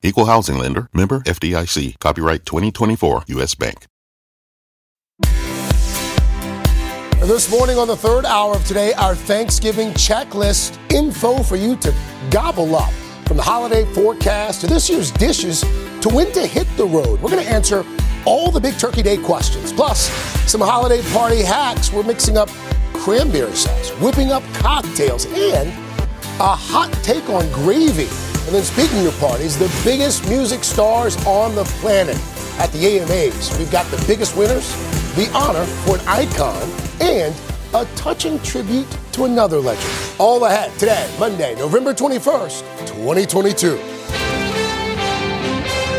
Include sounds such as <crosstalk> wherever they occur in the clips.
Equal housing lender, member FDIC, copyright 2024 US Bank. This morning on the third hour of today, our Thanksgiving checklist info for you to gobble up. From the holiday forecast to this year's dishes to when to hit the road. We're going to answer all the big Turkey Day questions. Plus, some holiday party hacks. We're mixing up cranberry sauce, whipping up cocktails, and a hot take on gravy. And then, speaking of parties, the biggest music stars on the planet at the AMAs. We've got the biggest winners, the honor for an icon, and a touching tribute to another legend. All ahead today, Monday, November 21st, 2022.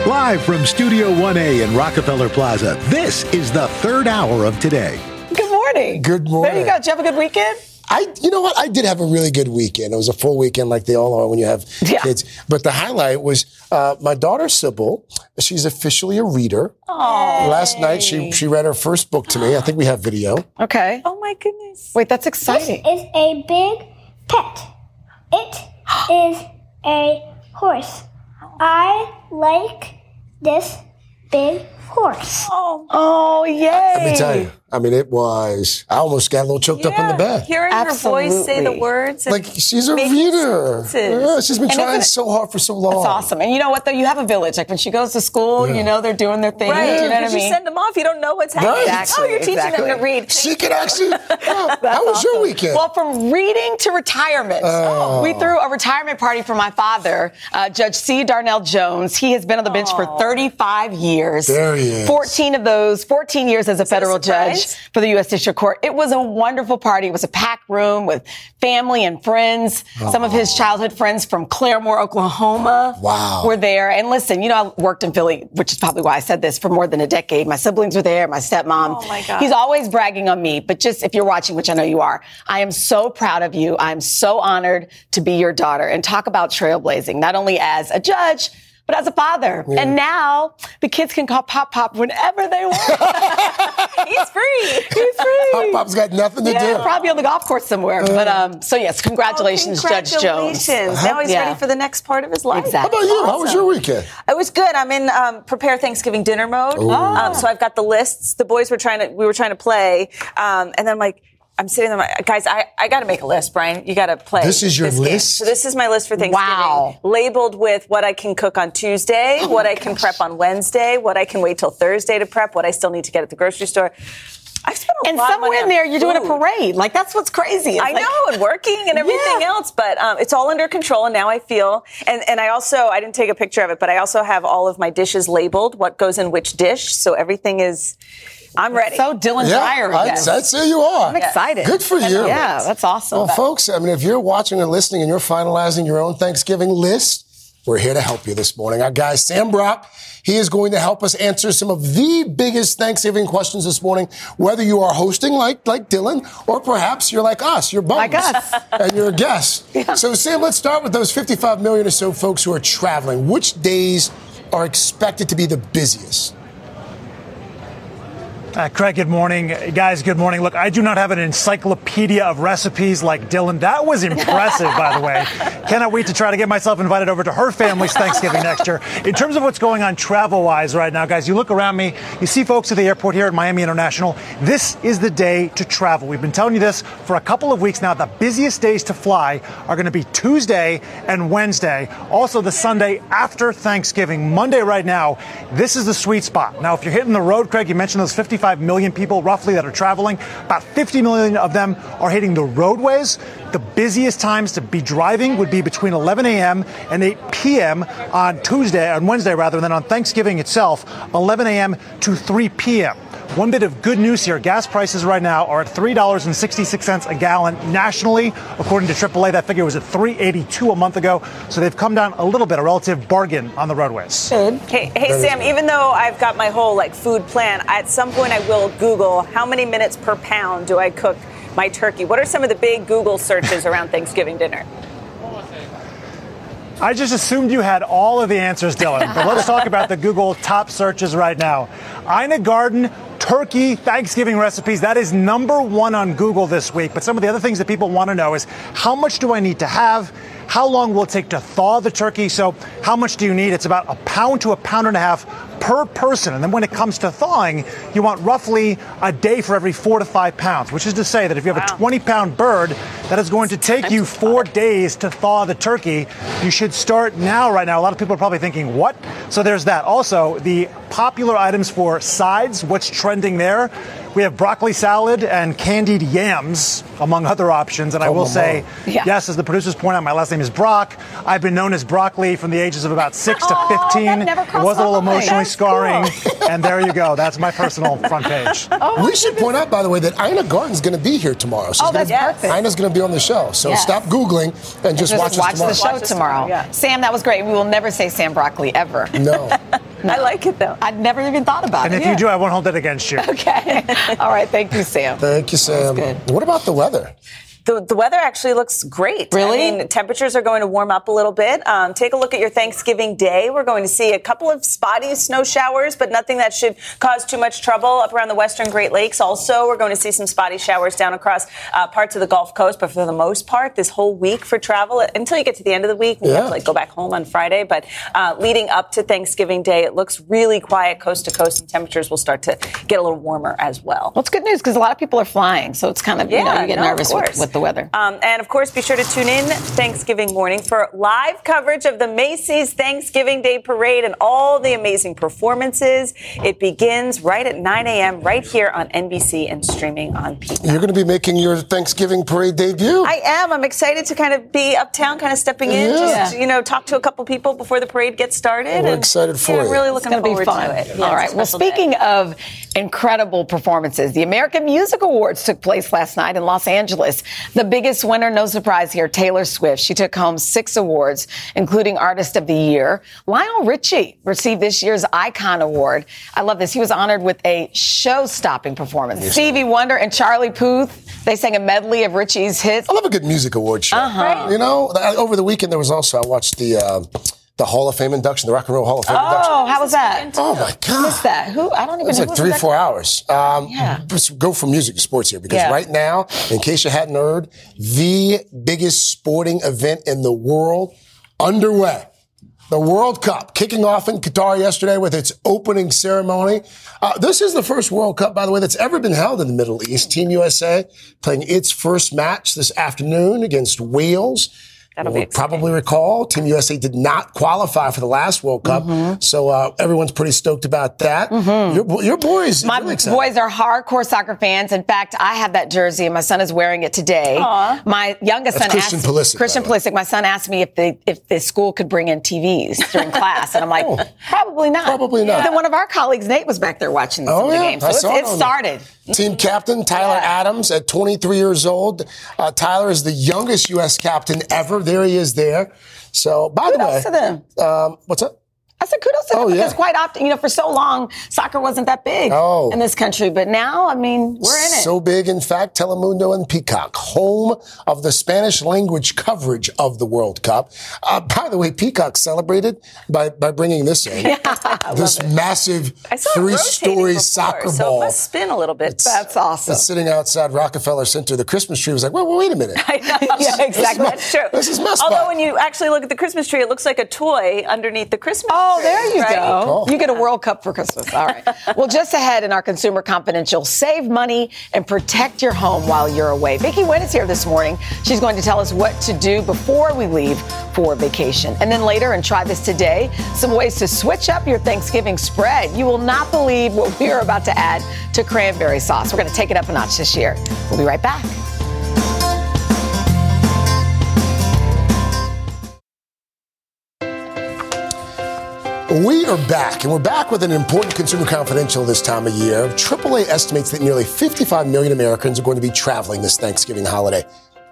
Live from Studio 1A in Rockefeller Plaza, this is the third hour of today. Good morning. Good morning. There you go. Did you have a good weekend? I, you know what? I did have a really good weekend. It was a full weekend, like they all are when you have Yeah. kids. But the highlight was uh, my daughter Sybil. She's officially a reader. Last night, she she read her first book to me. I think we have video. Okay. Oh my goodness. Wait, that's This exciting. is a big pet. It is a horse. I like this big horse. Oh, Oh, yay. Let me tell you. I mean, it was. I almost got a little choked up in the bed. Hearing her voice say the words. Like she's a reader. Yeah, she's been And trying it- so hard for so long. That's awesome. And you know what, though? You have a village. Like when she goes to school, you know, they're doing their thing. Right. You know what I Because you send them off, you don't know what's happening. Right. Oh, you're teaching them to read. She could actually. <laughs> Yeah, how was your weekend? Well, from reading to retirement, Oh. we threw a retirement party for my father, uh, Judge C. Darnell Jones. He has been on the bench for 35 years. There he is. 14 of those, 14 years as a federal surprise? judge for the U.S. District Court. It was a wonderful party. It was a packed room with family and friends. Some of his childhood friends from Claremore, Oklahoma Wow. were there. And listen, you know, I worked in Philly, which is probably why I said this for more than a decade. My siblings were there, my stepmom. Oh, my God. He's always bragging on me, but just if you're watching, which I know you are, I am so proud of you. I'm so honored to be your daughter and talk about trailblazing, not only as a judge, but as a father. And now the kids can call Pop Pop whenever they want. <laughs> He's free. He's free. Pop Pop's got nothing to Yeah, do. probably on the golf course somewhere. But um, so yes, congratulations, Judge Jones. Congratulations. Now he's Yeah. ready for the next part of his life. How about you? How was your weekend? It was good. I'm in um, prepare Thanksgiving dinner mode. Um, so I've got the lists. The boys were trying to, we were trying to play. Um, and then I'm like, I'm sitting there, like, guys, I, I got to make a list, Brian. You got to play. This is your game. list? So this is my list for Thanksgiving. Wow. Labeled with what I can cook on Tuesday, Oh what I can prep on Wednesday, what I can wait till Thursday to prep, what I still need to get at the grocery store. I've spent a And lot of somewhere in there, you're doing a parade. Like that's what's crazy. It's I like- know, and working and everything <laughs> Yeah. else, but um, it's all under control. And now I feel, and, and I also, I didn't take a picture of it, but I also have all of my dishes labeled, what goes in which dish. So everything is, I'm ready. So Dylan Yeah, Dreyer I'd, again. I'd say you are. I'm excited. Good for you. Yeah, that's awesome. Well, folks, I mean, if you're watching and listening and you're finalizing your own Thanksgiving list, we're here to help you this morning. Our guy, Sam Brock, he is going to help us answer some of the biggest Thanksgiving questions this morning, whether you are hosting like, like Dylan, or perhaps you're like us, you're bums. Like us. <laughs> and you're a guest. So, Sam, let's start with those 55 million or so folks who are traveling. Which days are expected to be the busiest? Uh, Craig, good morning. Guys, good morning. Look, I do not have an encyclopedia of recipes like Dylan. That was impressive, by the way. <laughs> Cannot wait to try to get myself invited over to her family's Thanksgiving next year. In terms of what's going on travel wise right now, guys, you look around me, you see folks at the airport here at Miami International. This is the day to travel. We've been telling you this for a couple of weeks now. The busiest days to fly are going to be Tuesday and Wednesday. Also, the Sunday after Thanksgiving. Monday, right now, this is the sweet spot. Now, if you're hitting the road, Craig, you mentioned those 55 million people roughly that are traveling. About 50 million of them are hitting the roadways. The busiest times to be driving would be between 11 a.m. and 8 p.m. on Tuesday, on Wednesday rather, than on Thanksgiving itself, 11 a.m. to 3 p.m. One bit of good news here gas prices right now are at $3.66 a gallon nationally. According to AAA, that figure was at $3.82 a month ago. So they've come down a little bit, a relative bargain on the roadways. Hey, hey Sam, even though I've got my whole like food plan, at some point I will Google how many minutes per pound do I cook my turkey. What are some of the big Google searches around <laughs> Thanksgiving dinner? I just assumed you had all of the answers, Dylan. But let's talk about the Google top searches right now. Ina Garten turkey Thanksgiving recipes. That is number one on Google this week. But some of the other things that people want to know is how much do I need to have? How long will it take to thaw the turkey? So, how much do you need? It's about a pound to a pound and a half per person. And then when it comes to thawing, you want roughly a day for every four to five pounds, which is to say that if you have Wow. a 20 pound bird that is going to take you four days to thaw the turkey, you should start now, right now. A lot of people are probably thinking, what? So there's that. Also, the popular items for sides, what's trending there? We have broccoli salad and candied yams, among other options. And I Oh, will say, Yeah. yes, as the producers point out, my last name is Brock. I've been known as broccoli from the ages of about six to Oh, that 15. never It was a little emotionally That's scarring. <laughs> and there you go. That's my personal front page. <laughs> Oh, we should point out, by the way, that Ina Garten's going to be here tomorrow. She's Oh, gonna, that's perfect. Ina's going to be on the show. So Yes. stop Googling and just, Just watch, watch, us tomorrow. the show Watch tomorrow. tomorrow, yeah. Sam, that was great. We will never say Sam Broccoli ever. No. <laughs> I like it though. I'd never even thought about And it. And if you do, I won't hold it against you. <laughs> Okay. All right. Thank you, Sam. Thank you, Sam. good. What about the weather? The, the weather actually looks great. Really? I mean, temperatures are going to warm up a little bit. Um, take a look at your Thanksgiving day. We're going to see a couple of spotty snow showers, but nothing that should cause too much trouble up around the western Great Lakes. Also, we're going to see some spotty showers down across uh, parts of the Gulf Coast, but for the most part, this whole week for travel, until you get to the end of the week, we have Yeah. to like go back home on Friday. But uh, leading up to Thanksgiving Day, it looks really quiet coast to coast, and temperatures will start to get a little warmer as well. Well, it's good news because a lot of people are flying, so it's kind of you know Yeah, you get no, nervous with, with the weather. Um, and of course, be sure to tune in Thanksgiving morning for live coverage of the Macy's Thanksgiving Day Parade and all the amazing performances. It begins right at 9 a.m. right here on NBC and streaming on Peacock. You're going to be making your Thanksgiving parade debut. I am. I'm excited to kind of be uptown, kind of stepping in, Yeah. just you know, talk to a couple people before the parade gets started. We're and, excited for yeah, I'm you. really It's looking going to be forward fun. to it. Yeah, All it's a right. Well, special day. speaking of incredible performances, the American Music Awards took place last night in Los Angeles. The biggest winner, no surprise here, Taylor Swift. She took home six awards, including Artist of the Year. Lionel Richie received this year's Icon Award. I love this. He was honored with a show-stopping performance. Stevie Wonder and Charlie Puth, they sang a medley of Richie's hits. I love a good music award show. Uh-huh. You know, over the weekend there was also I watched the uh, the Hall of Fame induction, the Rock and Roll Hall of Fame induction. Oh, how was that? Oh my God! What's that? Who? I don't even know. It's know. like three, was four hours. Um, Yeah. just Go from music to sports here because Yeah. right now, in case you hadn't heard, the biggest sporting event in the world underway. The World Cup kicking off in Qatar yesterday with its opening ceremony. Uh, this is the first World Cup, by the way, that's ever been held in the Middle East. Team USA playing its first match this afternoon against Wales. That'll be You'll exciting. probably recall Team USA did not qualify for the last World Cup, Mm-hmm. so uh, everyone's pretty stoked about that. Your, bo- your boys, My really boys are hardcore soccer fans. In fact, I have that jersey, and my son is wearing it today. Aww. My youngest That's son Christian asked Pulisic, Christian by the way. Pulisic. My son asked me if the if the school could bring in TVs during class, and I'm like, probably <laughs> not. Oh. Probably not. But then one of our colleagues, Nate, was back there watching some Oh, of the yeah. games, I so saw it's, it it on started. Team captain Tyler Adams at 23 years old. Uh, Tyler is the youngest U.S. captain ever. There he is there. So, by the way, um, what's up? I said kudos to Oh, them yeah. because quite often, you know, for so long, soccer wasn't that big Oh. in this country, but now, I mean, we're in it. So big, in fact, Telemundo and Peacock, home of the Spanish language coverage of the World Cup. Uh, by the way, Peacock celebrated by, by bringing this in. <laughs> yeah, this massive I saw it rotating three-story before, soccer so ball. it must spin a little bit. That's awesome. that's sitting outside Rockefeller Center. The Christmas tree was like, wait, wait, wait a minute. <laughs> yeah, <laughs> exactly. That's true. This is my spot. Although when you actually look at the Christmas tree, it looks like a toy underneath the Christmas Oh, Oh, tree. there you right? go. You get a World Cup for Christmas. All right. <laughs> well, just ahead in our Consumer Confidential, save money and protect your home while you're away. Vicky Nguyen is here this morning. She's going to tell us what to do before we leave for vacation. And then later, and try this today, some ways to switch up your Thanksgiving spread. You will not believe what we are about to add to cranberry sauce. We're going to take it up a notch this year. We'll be right back. We are back, and we're back with an important consumer confidential this time of year. AAA estimates that nearly 55 million Americans are going to be traveling this Thanksgiving holiday.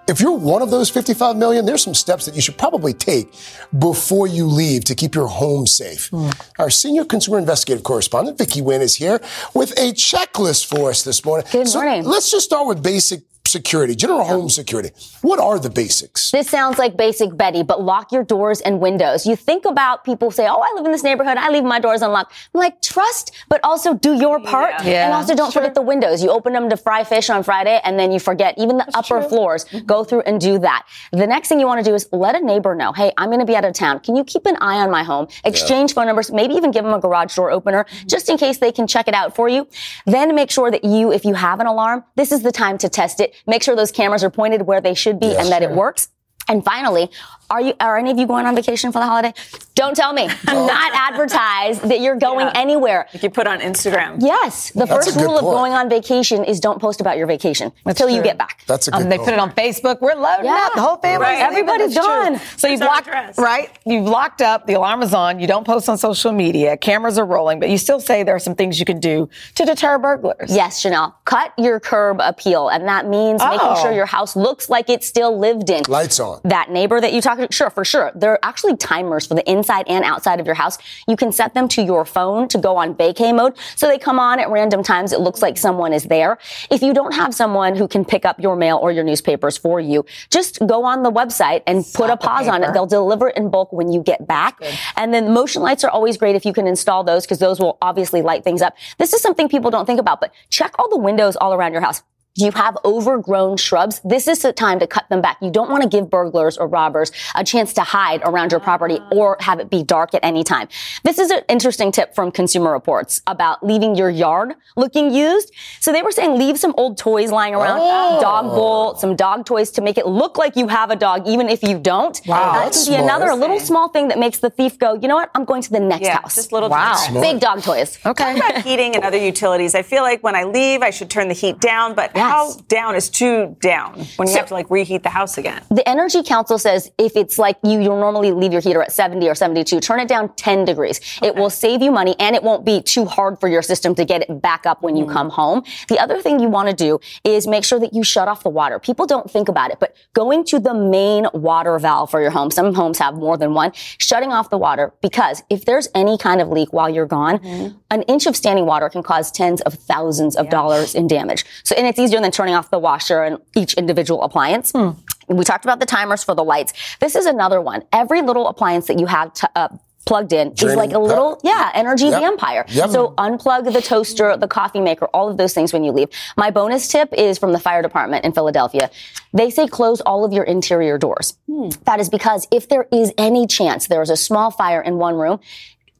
If you're one of those 55 million, there's some steps that you should probably take before you leave to keep your home safe. Mm. Our senior consumer investigative correspondent, Vicky Nguyen, is here with a checklist for us this morning. Good morning. Let's just start with basic security, general home security. What are the basics? This sounds like basic Betty, but lock your doors and windows. You think about people say, Oh, I live in this neighborhood. I leave my doors unlocked. I'm like, trust, but also do your part. Yeah. Yeah. And also don't sure. forget the windows. You open them to fry fish on Friday and then you forget even the That's upper true. floors. Mm-hmm. Go through and do that. The next thing you want to do is let a neighbor know, Hey, I'm going to be out of town. Can you keep an eye on my home? Exchange yeah. phone numbers, maybe even give them a garage door opener mm-hmm. just in case they can check it out for you. Then make sure that you, if you have an alarm, this is the time to test it. Make sure those cameras are pointed where they should be yes, and that sure. it works. And finally, are you, are any of you going on vacation for the holiday? Don't tell me. Do not advertise that you're going yeah. anywhere. Like you put on Instagram. Yes. The That's first rule point. of going on vacation is don't post about your vacation That's until true. you get back. That's a good um, They put it on Facebook. We're loading yeah. up. The whole family. Right. Everybody's gone. So you've locked, right? You've locked up. The alarm is on. You don't post on social media. Cameras are rolling, but you still say there are some things you can do to deter burglars. Yes, Chanel. Cut your curb appeal. And that means oh. making sure your house looks like it's still lived in. Lights on. That neighbor that you talked to, sure, for sure. There are actually timers for the inside and outside of your house. You can set them to your phone to go on vacay mode. So they come on at random times. It looks like someone is there. If you don't have someone who can pick up your mail or your newspapers for you, just go on the website and Stop put a pause on it. They'll deliver it in bulk when you get back. And then motion lights are always great if you can install those because those will obviously light things up. This is something people don't think about, but check all the windows all around your house you have overgrown shrubs, this is the time to cut them back. You don't want to give burglars or robbers a chance to hide around your property ah. or have it be dark at any time. This is an interesting tip from Consumer Reports about leaving your yard looking used. So they were saying leave some old toys lying around, oh. dog bowl, some dog toys to make it look like you have a dog, even if you don't. Wow, that can be another little small thing that makes the thief go, you know what? I'm going to the next yeah, house. Just little wow. Big dog toys. Okay. Talk about heating and other utilities. I feel like when I leave, I should turn the heat down, but yeah how down is too down when you so, have to like reheat the house again? The Energy Council says if it's like you, you normally leave your heater at 70 or 72, turn it down 10 degrees. Okay. It will save you money and it won't be too hard for your system to get it back up when you mm. come home. The other thing you want to do is make sure that you shut off the water. People don't think about it, but going to the main water valve for your home, some homes have more than one, shutting off the water because if there's any kind of leak while you're gone, mm-hmm. an inch of standing water can cause tens of thousands of yeah. dollars in damage. So, and it's easier than turning off the washer and each individual appliance. Hmm. We talked about the timers for the lights. This is another one. Every little appliance that you have to, uh, plugged in Draining, is like a little, yeah, energy yep, vampire. Yep. So unplug the toaster, the coffee maker, all of those things when you leave. My bonus tip is from the fire department in Philadelphia. They say close all of your interior doors. Hmm. That is because if there is any chance there is a small fire in one room,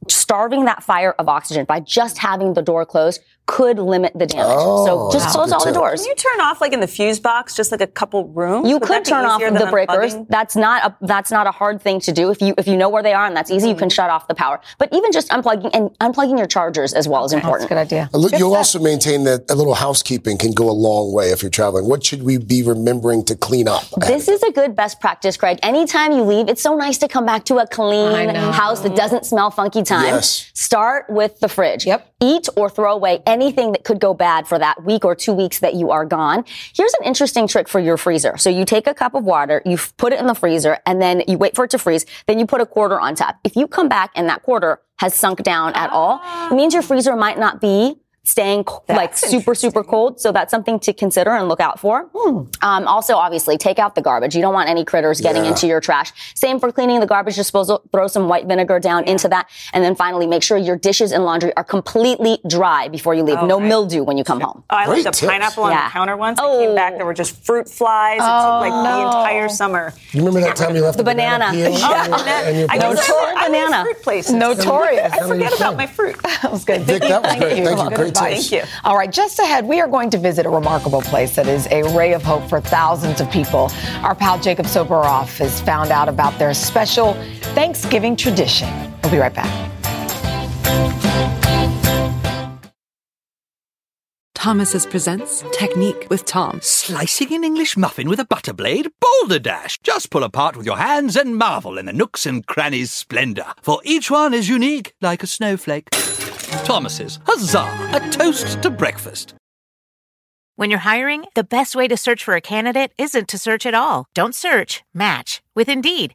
starving that fire of oxygen by just having the door closed could limit the damage. Oh, so just close all the doors. Can you turn off like in the fuse box, just like a couple rooms? You Would could turn off the breakers. Unplugging? That's not a that's not a hard thing to do. If you if you know where they are and that's easy, mm-hmm. you can shut off the power. But even just unplugging and unplugging your chargers as well is important. That's a good idea. Look, you'll also maintain that a little housekeeping can go a long way if you're traveling. What should we be remembering to clean up? This is a good best practice, Craig. Anytime you leave, it's so nice to come back to a clean house that doesn't smell funky time. Yes. Start with the fridge. Yep. Eat or throw away anything that could go bad for that week or two weeks that you are gone. Here's an interesting trick for your freezer. So you take a cup of water, you put it in the freezer, and then you wait for it to freeze. Then you put a quarter on top. If you come back and that quarter has sunk down at all, it means your freezer might not be staying that's like super, super cold. So that's something to consider and look out for. Hmm. Um, also, obviously, take out the garbage. You don't want any critters getting yeah. into your trash. Same for cleaning the garbage disposal. Throw some white vinegar down yeah. into that. And then finally, make sure your dishes and laundry are completely dry before you leave. Oh, no right. mildew when you come home. Oh, I Great left a pineapple on yeah. the counter once. Oh. I came back, there were just fruit flies. Oh, it took like no. the entire summer. You remember that time you left the, the banana? banana oh, and, I Notorious banana. Fruit places. Notorious. I forget about my fruit. <laughs> That was good. Vic, that was great. Thank you. Great Thank you. All right, just ahead, we are going to visit a remarkable place that is a ray of hope for thousands of people. Our pal Jacob Soboroff has found out about their special Thanksgiving tradition. We'll be right back. Thomas's presents Technique with Tom. Slicing an English muffin with a butter blade? Boulder Dash! Just pull apart with your hands and marvel in the nooks and crannies' splendor, for each one is unique like a snowflake. Thomas's, huzzah! A toast to breakfast. When you're hiring, the best way to search for a candidate isn't to search at all. Don't search, match with Indeed.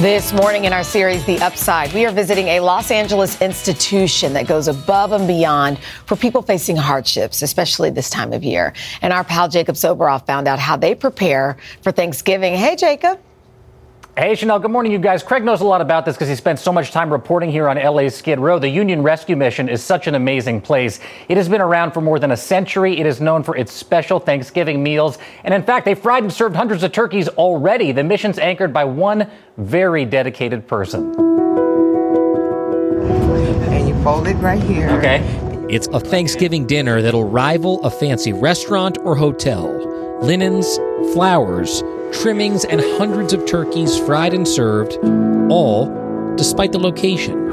This morning in our series, The Upside, we are visiting a Los Angeles institution that goes above and beyond for people facing hardships, especially this time of year. And our pal Jacob Soboroff found out how they prepare for Thanksgiving. Hey, Jacob. Hey, Chanel, Good morning, you guys. Craig knows a lot about this because he spent so much time reporting here on LA's Skid Row. The Union Rescue Mission is such an amazing place. It has been around for more than a century. It is known for its special Thanksgiving meals. And in fact, they fried and served hundreds of turkeys already. The mission's anchored by one very dedicated person. And you fold it right here. Okay. It's a Thanksgiving dinner that'll rival a fancy restaurant or hotel. Linens, flowers, trimmings, and hundreds of turkeys fried and served, all despite the location.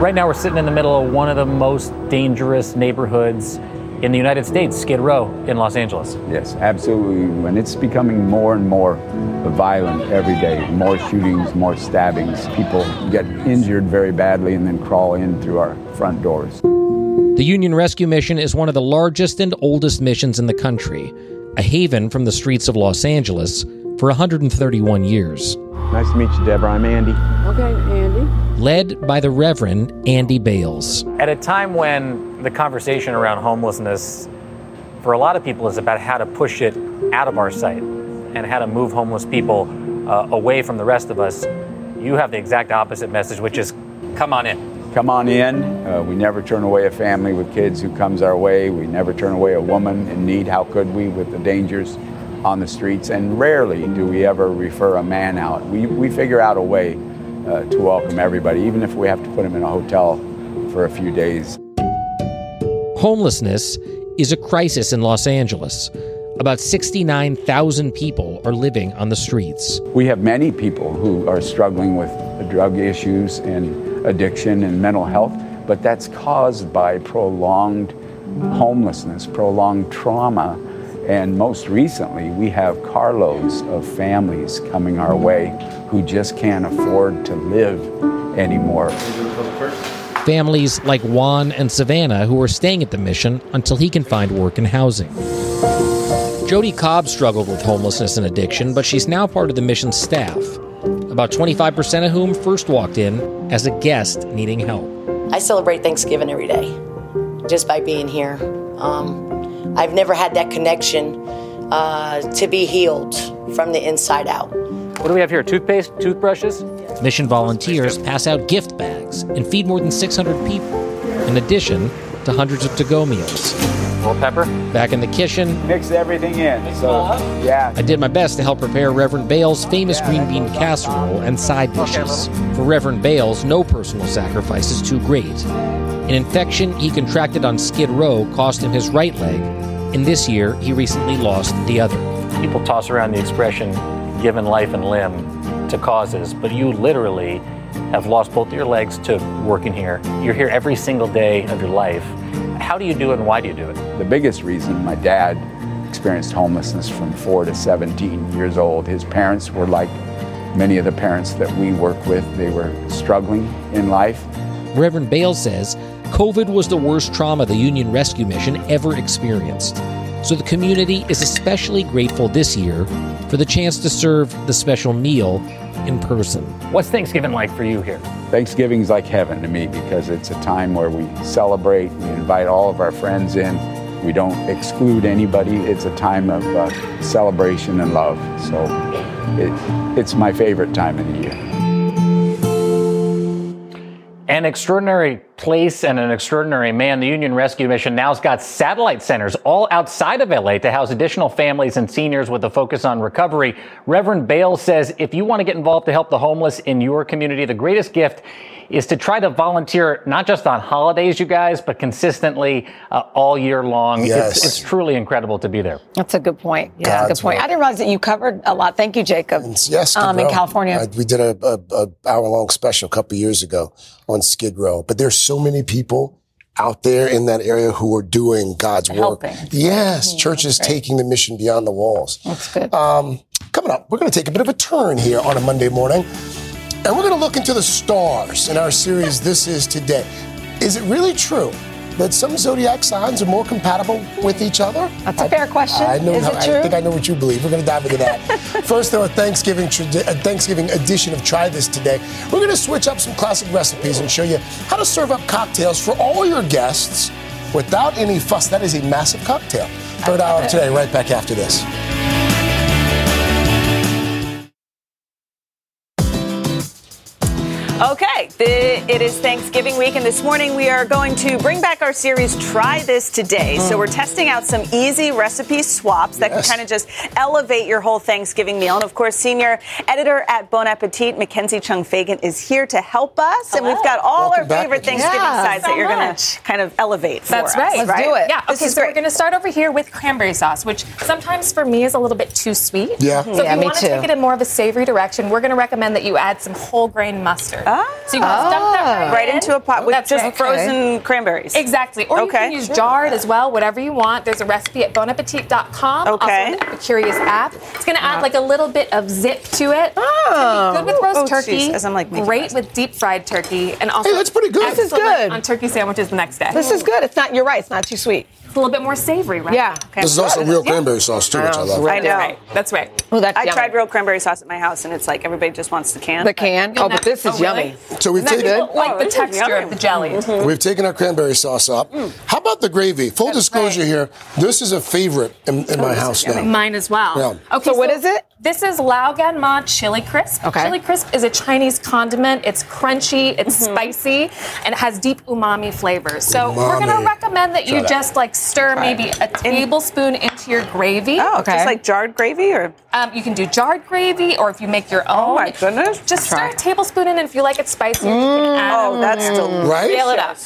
Right now, we're sitting in the middle of one of the most dangerous neighborhoods in the United States, Skid Row in Los Angeles. Yes, absolutely. And it's becoming more and more violent every day. More shootings, more stabbings. People get injured very badly and then crawl in through our front doors. The Union Rescue Mission is one of the largest and oldest missions in the country, a haven from the streets of Los Angeles for 131 years. Nice to meet you, Deborah. I'm Andy. Okay, Andy. Led by the Reverend Andy Bales. At a time when the conversation around homelessness for a lot of people is about how to push it out of our sight and how to move homeless people uh, away from the rest of us, you have the exact opposite message, which is come on in come on in. Uh, we never turn away a family with kids who comes our way. We never turn away a woman in need. How could we with the dangers on the streets? And rarely do we ever refer a man out. We, we figure out a way uh, to welcome everybody, even if we have to put them in a hotel for a few days. Homelessness is a crisis in Los Angeles. About 69,000 people are living on the streets. We have many people who are struggling with drug issues and addiction and mental health, but that's caused by prolonged homelessness, prolonged trauma. And most recently, we have carloads of families coming our way who just can't afford to live anymore. Families like Juan and Savannah who are staying at the mission until he can find work and housing. Jody Cobb struggled with homelessness and addiction, but she's now part of the mission's staff, about 25% of whom first walked in as a guest needing help. I celebrate Thanksgiving every day just by being here. Um, I've never had that connection uh, to be healed from the inside out. What do we have here? Toothpaste, toothbrushes? Mission volunteers pass out gift bags and feed more than 600 people, in addition to hundreds of to go meals. More pepper? Back in the kitchen. Mix everything in. So, yeah. I did my best to help prepare Reverend Bales' famous green bean casserole and side dishes. For Reverend Bales, no personal sacrifice is too great. An infection he contracted on Skid Row cost him his right leg, and this year he recently lost the other. People toss around the expression given life and limb to causes, but you literally have lost both of your legs to working here. You're here every single day of your life. How do you do it and why do you do it? The biggest reason my dad experienced homelessness from 4 to 17 years old. His parents were like many of the parents that we work with, they were struggling in life. Reverend Bales says COVID was the worst trauma the Union Rescue Mission ever experienced. So the community is especially grateful this year for the chance to serve the special meal in person. What's Thanksgiving like for you here? Thanksgiving's like heaven to me because it's a time where we celebrate, we invite all of our friends in, we don't exclude anybody. It's a time of uh, celebration and love. So it, it's my favorite time of the year. An extraordinary place and an extraordinary man. The Union Rescue Mission now's got satellite centers all outside of LA to house additional families and seniors with a focus on recovery. Reverend Bales says if you want to get involved to help the homeless in your community, the greatest gift is to try to volunteer not just on holidays, you guys, but consistently uh, all year long. Yes. It's, it's truly incredible to be there. That's a good point. Yeah, that's a God's good point. will. I didn't realize that you covered a lot. Thank you, Jacob. Yes, um, in Row. California. Uh, we did a, a, a hour long special a couple years ago on Skid Row. But there's so many people out there in that area who are doing God's work. Helping. Yes, churches taking the mission beyond the walls. That's good. Um, coming up, we're going to take a bit of a turn here on a Monday morning, and we're going to look into the stars in our series. This is today. Is it really true that some zodiac signs are more compatible with each other? That's a fair question. I know. Is it I think I know what you believe. We're going to dive into that. <laughs> First, though, a Thanksgiving a Thanksgiving edition of Try This Today. We're going to switch up some classic recipes and show you how to serve up cocktails for all your guests without any fuss. That is a massive cocktail. Third hour of today, right back after this. Okay, the, it is Thanksgiving week, and this morning we are going to bring back our series Try This Today. So we're testing out some easy recipe swaps that Yes. can kind of just elevate your whole Thanksgiving meal. And of course, senior editor at Bon Appetit, Mackenzie Chung Fegan, is here to help us. And we've got all Welcome our back, favorite Mackenzie. Thanksgiving Yeah, sides that you're going to kind of elevate for That's us, right. Let's do it. Yeah. This Okay, is so we're going to start over here with cranberry sauce, which sometimes for me is a little bit too sweet. Yeah. So Yeah, if you want to take it in more of a savory direction, we're going to recommend that you add some whole grain mustard. So you can dump ah. that right, Right in. into a pot oh, with That's just right. frozen cranberries. Exactly. Or you can use jarred as well, whatever you want. There's a recipe at bonappetit.com. Okay. Also the Epicurious app. It's going to add like a little bit of zip to it. Oh. Good with oh. roast Oh, turkey. jeez, as I'm, like, great this. with deep fried turkey. And also Hey, that's pretty good. This is good. on turkey sandwiches the next day. This is good. It's not. You're right. It's not too sweet. It's a little bit more savory, right? Yeah. This is also real cranberry sauce, too, which I love. I know. That's right. That's right. Oh, that's I yummy. tried real cranberry sauce at my house, and it's like everybody just wants the can. the can. Oh, but this is Oh, really? yummy. So we've taken, good? Like Oh, the texture of the jelly. Mm-hmm. Mm-hmm. We've taken our cranberry sauce up. Mm. How about the gravy? Full disclosure here, this is a favorite in, in my oh, house now. Mine as well. Yeah. Okay, So what is it? This is Lao Gan Ma chili crisp. Okay. Chili crisp is a Chinese condiment. It's crunchy, it's mm-hmm. spicy, and it has deep umami flavors. So we're gonna recommend that you that. just like stir maybe a tablespoon into your gravy. Oh, Okay. just like jarred gravy, or Um, you can do jarred gravy, or if you make your own. oh my goodness, Just stir a tablespoon in, and if you like it spicy, you can add Oh, that's delicious. Right? scale it up.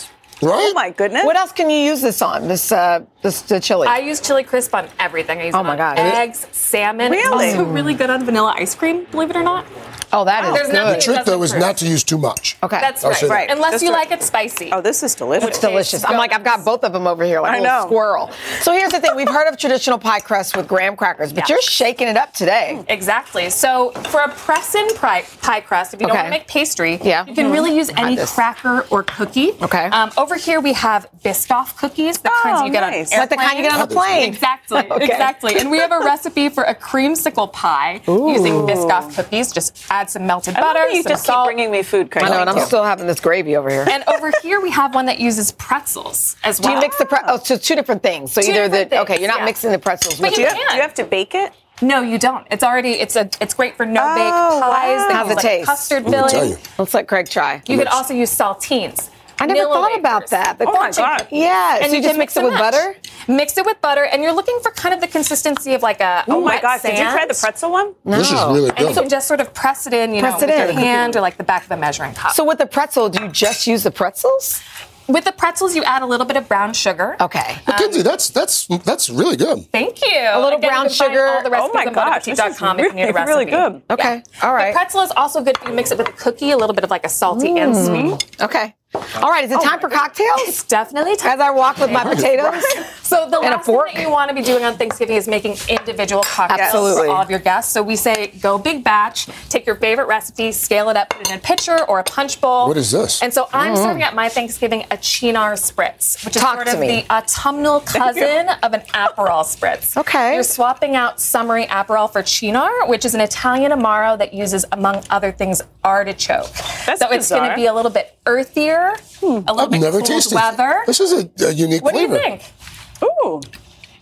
Right? Oh my goodness. What else can you use this on? This uh, this the chili. I use chili crisp on everything. I use Oh it my on gosh. eggs, salmon. Really? Also really good on vanilla ice cream, believe it or not. Oh, that is There's good. The trick, though, is doesn't to use too much. Okay. That's I'll right. say that. Right. Unless Just you right. like it spicy. Oh, this is delicious. It's delicious. I'm like, I've got both of them over here, like I a little know. squirrel. So here's the thing: we've heard of traditional pie crust with graham crackers, but Yeah. you're shaking it up today. Exactly. So for a press-in pie, pie crust, if you don't want to make pastry, Yeah. you can really use any cracker or cookie. Okay. Um, over here we have Biscoff cookies, the Oh, kinds you get nice. on Like the kind you get on a plane. Exactly. <laughs> Okay. Exactly. And we have a recipe for a creamsicle pie using Biscoff cookies. Just add some melted I butter, you some just keep salt. bringing me food, Craig. I know, and I'm still having this gravy over here. and over here we have one that uses pretzels as Do well. you mix the pretzels? oh, so two different things? So Two either the different okay, you're not yeah. mixing the pretzels But with do you you, have, can. do you have to bake it? No, you don't. It's already it's a it's great for no bake Oh, pies. wow. They How's use, it like, taste? Custard Let me tell filling. Let's let Craig try. You could also use saltines. I never vanilla thought about that. The Oh my God. Yeah. And so you, just can mix it with match. butter? Mix it with butter, and you're looking for kind of the consistency of like a. a Oh my wet gosh! Did you try the pretzel one? No. This is really And you good. can just sort of press it in, you Press know, with in. your hand or like the back of a measuring cup. So with the pretzel, do you just use the pretzels? with the pretzels, you add a little bit of brown sugar. Okay. Mackenzie, um, that's that's that's really good. Thank you. A little Again, brown you can find sugar. All the recipes Oh my on gosh, this is bonappetit.com if you need a really, really recipe. good. Okay. All right. The pretzel is also good if you mix it with a cookie, a little bit of like a salty and mm. sweet. Okay. All right. Is it oh, time for cocktails? It's definitely time. As I walk with my potatoes. So the And last thing fork. that you want to be doing on Thanksgiving is making individual cocktails Absolutely. for all of your guests. So we say go big batch, take your favorite recipe, scale it up, put it in a pitcher or a punch bowl. What is this? And so I'm Mm. serving at my Thanksgiving a Cynar Spritz, which is Talk sort of me. the autumnal cousin of an Aperol Spritz. Okay. You're swapping out summery Aperol for Cynar, which is an Italian Amaro that uses, among other things, artichoke. That's so it's going to be a little bit earthier, a little I've bit never cold tasted weather. This is a, a unique What do flavor. you think? Ooh.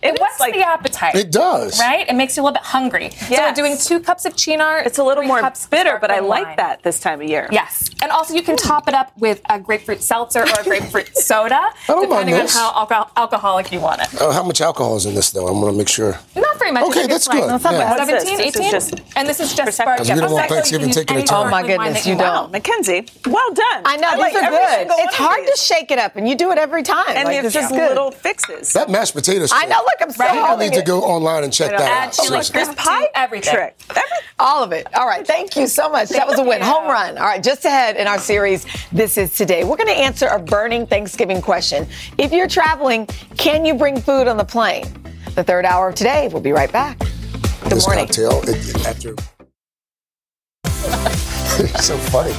It whets the appetite. It does. Right? It makes you a little bit hungry. So we're doing two cups of Cynar. It's a little more cups bitter, but I like wine. that this time of year. Yes. And also you can top it up with a grapefruit seltzer or a grapefruit <laughs> soda, don't mind depending on how alco- alcoholic you want it. Uh, how much alcohol is in this, though? I'm going to make sure. Not very much. I Okay, that's it's like good. That's Yeah. bad. What's this? 17, 18? just and this is just Prosecco. sparkling. We don't want Prosecco, you Thanksgiving can taking a turn. Oh my goodness, you don't. Mackenzie, well done. I know I these like are good. It's hard to shake it up, and you do it every time. And Like, it's just good. little fixes. That mashed potatoes. I know. Look, I'm so People holding need to go online and check that Add out. chili Seriously. crisp to everything. Trick. All of it. All right. Thank you so much. That was a win. Home run. All right. Just ahead in our series, This is Today. We're going to answer a burning Thanksgiving question. If you're traveling, can you bring food on the plane? The third hour of today. We'll be right back. Good this morning. cocktail it, after. <laughs> so funny.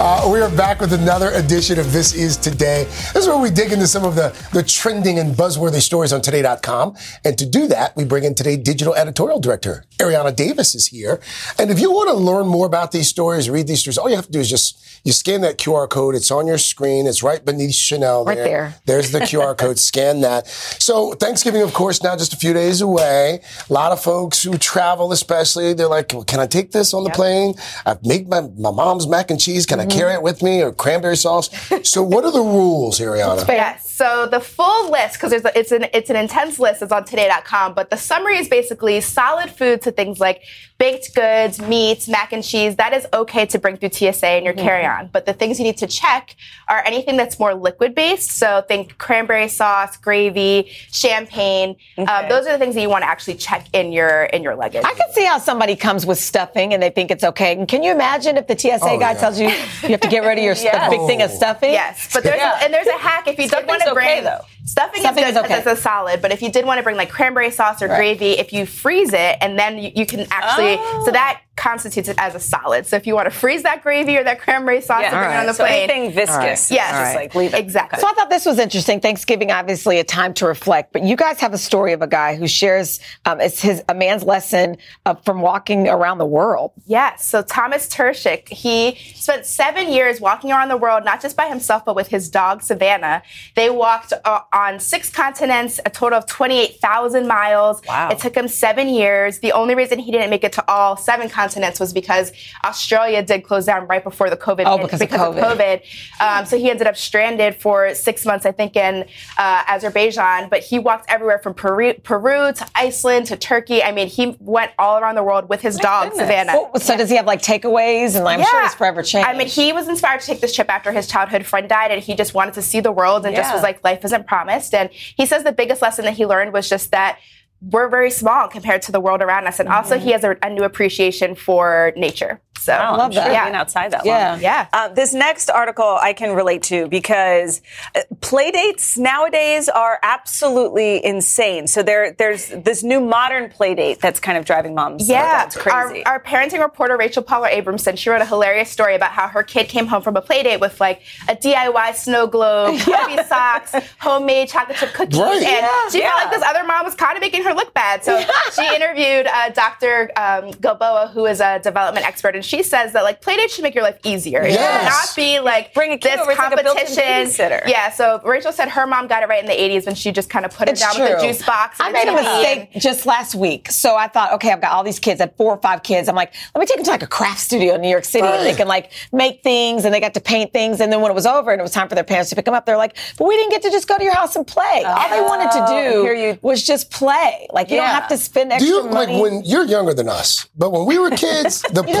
Uh, we are back with another edition of This Is Today. This is where we dig into some of the, the trending and buzzworthy stories on today.com. And to do that, we bring in today digital editorial director Ariana Davis is here. And if you want to learn more about these stories, read these stories, all you have to do is just you scan that QR code. It's on your screen. It's right beneath Chanel. Right there. There's the QR <laughs> code. Scan that. So Thanksgiving, of course, now just a few days away. A lot of folks who travel, especially, they're like, well, "Can I take this on the plane? I've made my, my mom's mac and cheese. Can I carry it with me or cranberry sauce?" so, what are the rules, Ariana? <laughs> Yes. So the full list, because it's an it's an intense list. It's on today.com. But the summary is basically solid food to things like baked goods, meats, mac and cheese. That is okay to bring through TSA in your carry-on. But the things you need to check are anything that's more liquid based. So think cranberry sauce, gravy, champagne. Um, those are the things that you want to actually check in your in your luggage. I can see how somebody comes with stuffing and they think it's okay. And can you imagine if the TSA Oh, guy yeah. tells you you have to get rid of your <laughs> Yes. the big thing of stuffing? Yes, but there's Yeah. a, and there's a hack if you don't want to Stuffing's bring okay, though. stuffing, Stuffing is is good okay. it's a solid. But if you did want to bring like cranberry sauce or Right. gravy, if you freeze it and then you, you can actually so that constitutes it as a solid. So if you want to freeze that gravy or that cranberry sauce Yeah. to bring it on Alright. the So plane, anything viscous Alright. is yes, just like leave it. exactly. So I thought this was interesting. Thanksgiving, obviously, a time to reflect. But you guys have a story of a guy who shares um, it's his a man's lesson uh, from walking around the world. Yes. So Thomas Turcich, he spent seven years walking around the world, not just by himself, but with his dog Savannah. They walked uh, on six continents, a total of 28,000 miles. Wow. It took him seven years. The only reason he didn't make it to all seven continents was because Australia did close down right before the COVID. Oh, because of COVID. COVID. Um, so he ended up stranded for six months, I think, in uh, Azerbaijan. But he walked everywhere from Peru, Peru to Iceland to Turkey. I mean, he went all around the world with his dog Goodness. Savannah. Well, so does he have like takeaways? And I'm sure it's forever changed. I mean, he was inspired to take this trip after his childhood friend died, and he just wanted to see the world and just was like, life isn't promised. And he says the biggest lesson that he learned was just that we're very small compared to the world around us. And also, Mm-hmm. he has a, a new appreciation for nature. So, Wow, I'm sure Yeah. being outside that Yeah. long. Yeah. Uh, this next article I can relate to because uh, play dates nowadays are absolutely insane. So there, there's this new modern play date that's kind of driving moms. Yeah, it's crazy. our parenting reporter Rachel Paula Abrahamson, she wrote a hilarious story about how her kid came home from a play date with like a DIY snow globe, <laughs> baby socks, homemade chocolate chip cookies, Right. and Yeah. she felt like this other mom was kind of making her look bad. So <laughs> she interviewed uh, Dr. Um, Gilboa, who is a development expert, and she says that like play dates should make your life easier. It should not be like Bring a kid this over, it's like a competition. babysitter. yeah. So Rachel said her mom got it right in the 80s when she just kind of put It's her down true. with the juice box. I and the made a TV mistake just last week. So I thought, okay, I've got all these kids, I had four or five kids. I'm like, let me take them to like a craft studio in New York City and they can like make things and they got to paint things. And then when it was over and it was time for their parents to pick them up, they're like, but we didn't get to just go to your house and play. Oh. all they wanted to Oh, hear do was just play. Like you Yeah. don't have to spend Do extra you money. like when you're younger than us? But when we were kids, the <laughs> You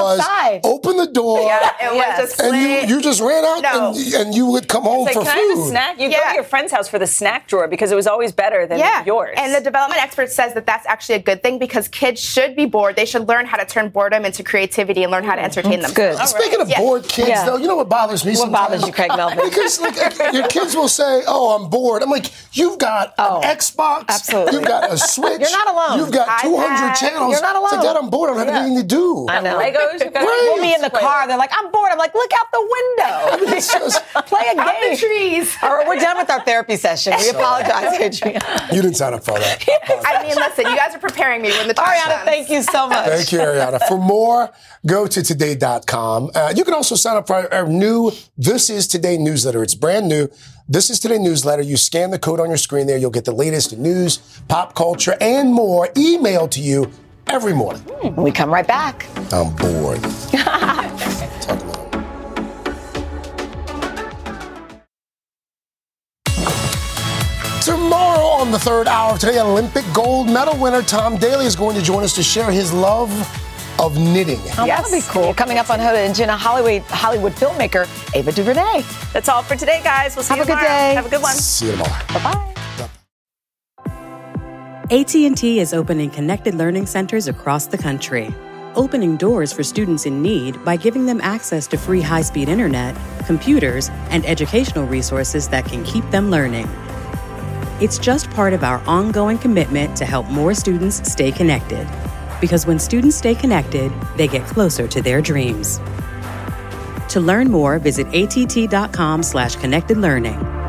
just play date go was was outside. open the door. Yeah, it was just and you, you just ran out No. and, and you would come home It's for like, can I have a food. snack? You go to your friend's house for the snack drawer because it was always better than yeah. yours. And the development expert says that that's actually a good thing because kids should be bored. They should learn how to turn boredom into creativity and learn how to entertain That's themselves. good. Speaking of Yeah. bored kids, Yeah. though, you know what bothers me What sometimes? bothers you, Craig Melvin? <laughs> because like, <laughs> your kids will say, "Oh, I'm bored." I'm like, "You've got Oh, an Xbox, absolutely. You've got a <laughs> Switch. You're not alone. You've got 200 iPad. channels. You're not It's like, alone. Dad, I'm bored. I don't have Yeah. anything to do." I know. Legos, you've got Right. We'll be in the car. They're like, I'm bored. I'm like, look out the window. <laughs> Just- Play a game. Out the game. trees. All right, we're done with our therapy session. We <laughs> apologize, Adriana. You didn't sign up for all that. <laughs> I mean, listen, you guys are preparing me when the time Ariana, comes. thank you so much. Thank you, Ariana. For more, go to today.com. Uh, you can also sign up for our, our new This Is Today newsletter. It's brand new. This is Today newsletter. You scan the code on your screen there. You'll get the latest news, pop culture, and more emailed to you every morning. Hmm. We come right back. I'm bored. <laughs> Talk about it. Tomorrow on the third hour of today, Olympic gold medal winner Tom Daley is going to join us to share his love of knitting. Oh, That'll be cool. Coming up on Hoda and Jenna, Hollywood, Hollywood filmmaker Ava DuVernay. That's all for today, guys. We'll see Have you a good day. Have a good one. See you tomorrow. Bye-bye. AT&T is opening connected learning centers across the country, opening doors for students in need by giving them access to free high-speed internet, computers, and educational resources that can keep them learning. It's just part of our ongoing commitment to help more students stay connected. Because when students stay connected, they get closer to their dreams. To learn more, visit att.com slash connected learning.